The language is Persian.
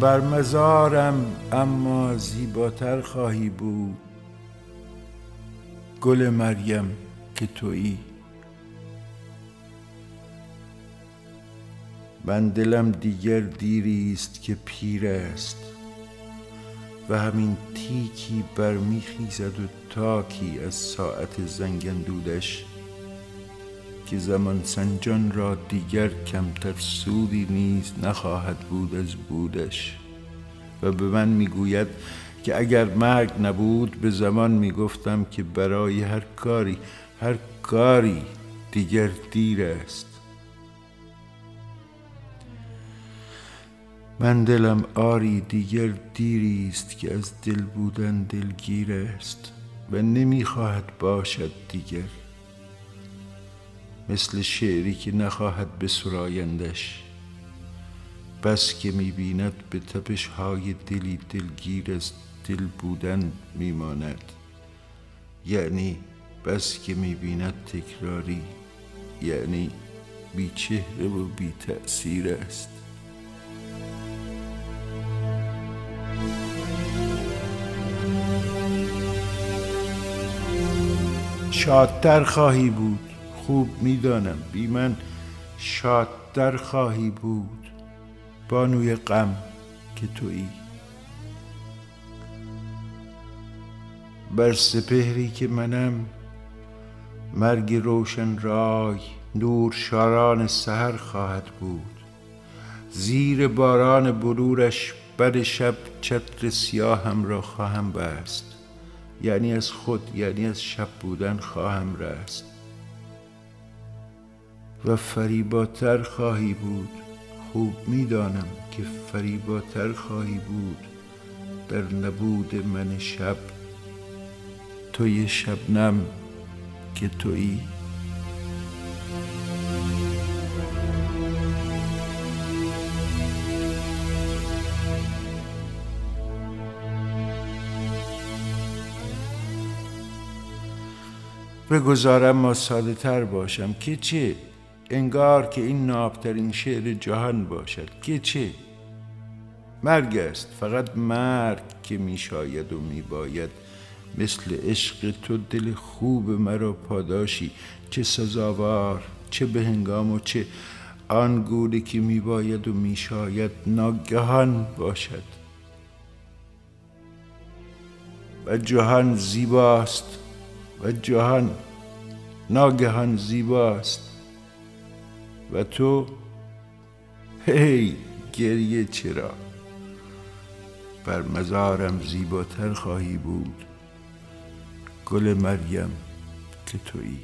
بر مزارم اما زیباتر خواهی بود. گل مریم که تویی. من دلم دیگر دیری است که پیر است و همین تیکی برمیخیزد و تاکی از ساعت زنگندودش که زمان سنجان را دیگر کمتر سودی نیز نخواهد بود از بودش. و به من می‌گوید که اگر مرگ نبود به زمان می‌گفتم که برای هر کاری هر کاری دیگر دیر است. من دلم آری دیگر دیری است که از دل بودن دلگیر است و نمی‌خواهد باشد دیگر. مثل شعری که نخواهد بسرایندش بس که می‌بیند به تپش های دلی دلگیر از دل بودن میماند. یعنی بس که می‌بیند تکراری یعنی بی چهره و بی تأثیر است. شادتر خواهی بود. خوب می‌دانم. بی من شادتر خواهی بود. بانوی غم که تویی. بر سپهری که منم مرگ روشن رای نور شاران سحر خواهد بود. زیر باران بلورش بر شب چتر سیاهم را خواهم بست. یعنی از خود یعنی از شب بودن خواهم رست. و فریباتر خواهی بود. خوب می‌دانم که فریباتر خواهی بود. در نبود من شب توی شبنم که تویی. بگذارم ما ساده تر باشم که چه؟ انگار که این نابترین شعر جهان باشد. که چه؟ مرگ است. فقط مرگ که می شاید و می باید مثل عشق تو دل خوب مرا پاداشی. چه سزاوار چه به هنگام و چه آن که می باید و می شاید ناگهان باشد. و جهان زیباست. و جهان ناگهان زیباست. و تو هی گریه چرا؟ بر مزارم زیباتر خواهی بود گل مریم که تویی.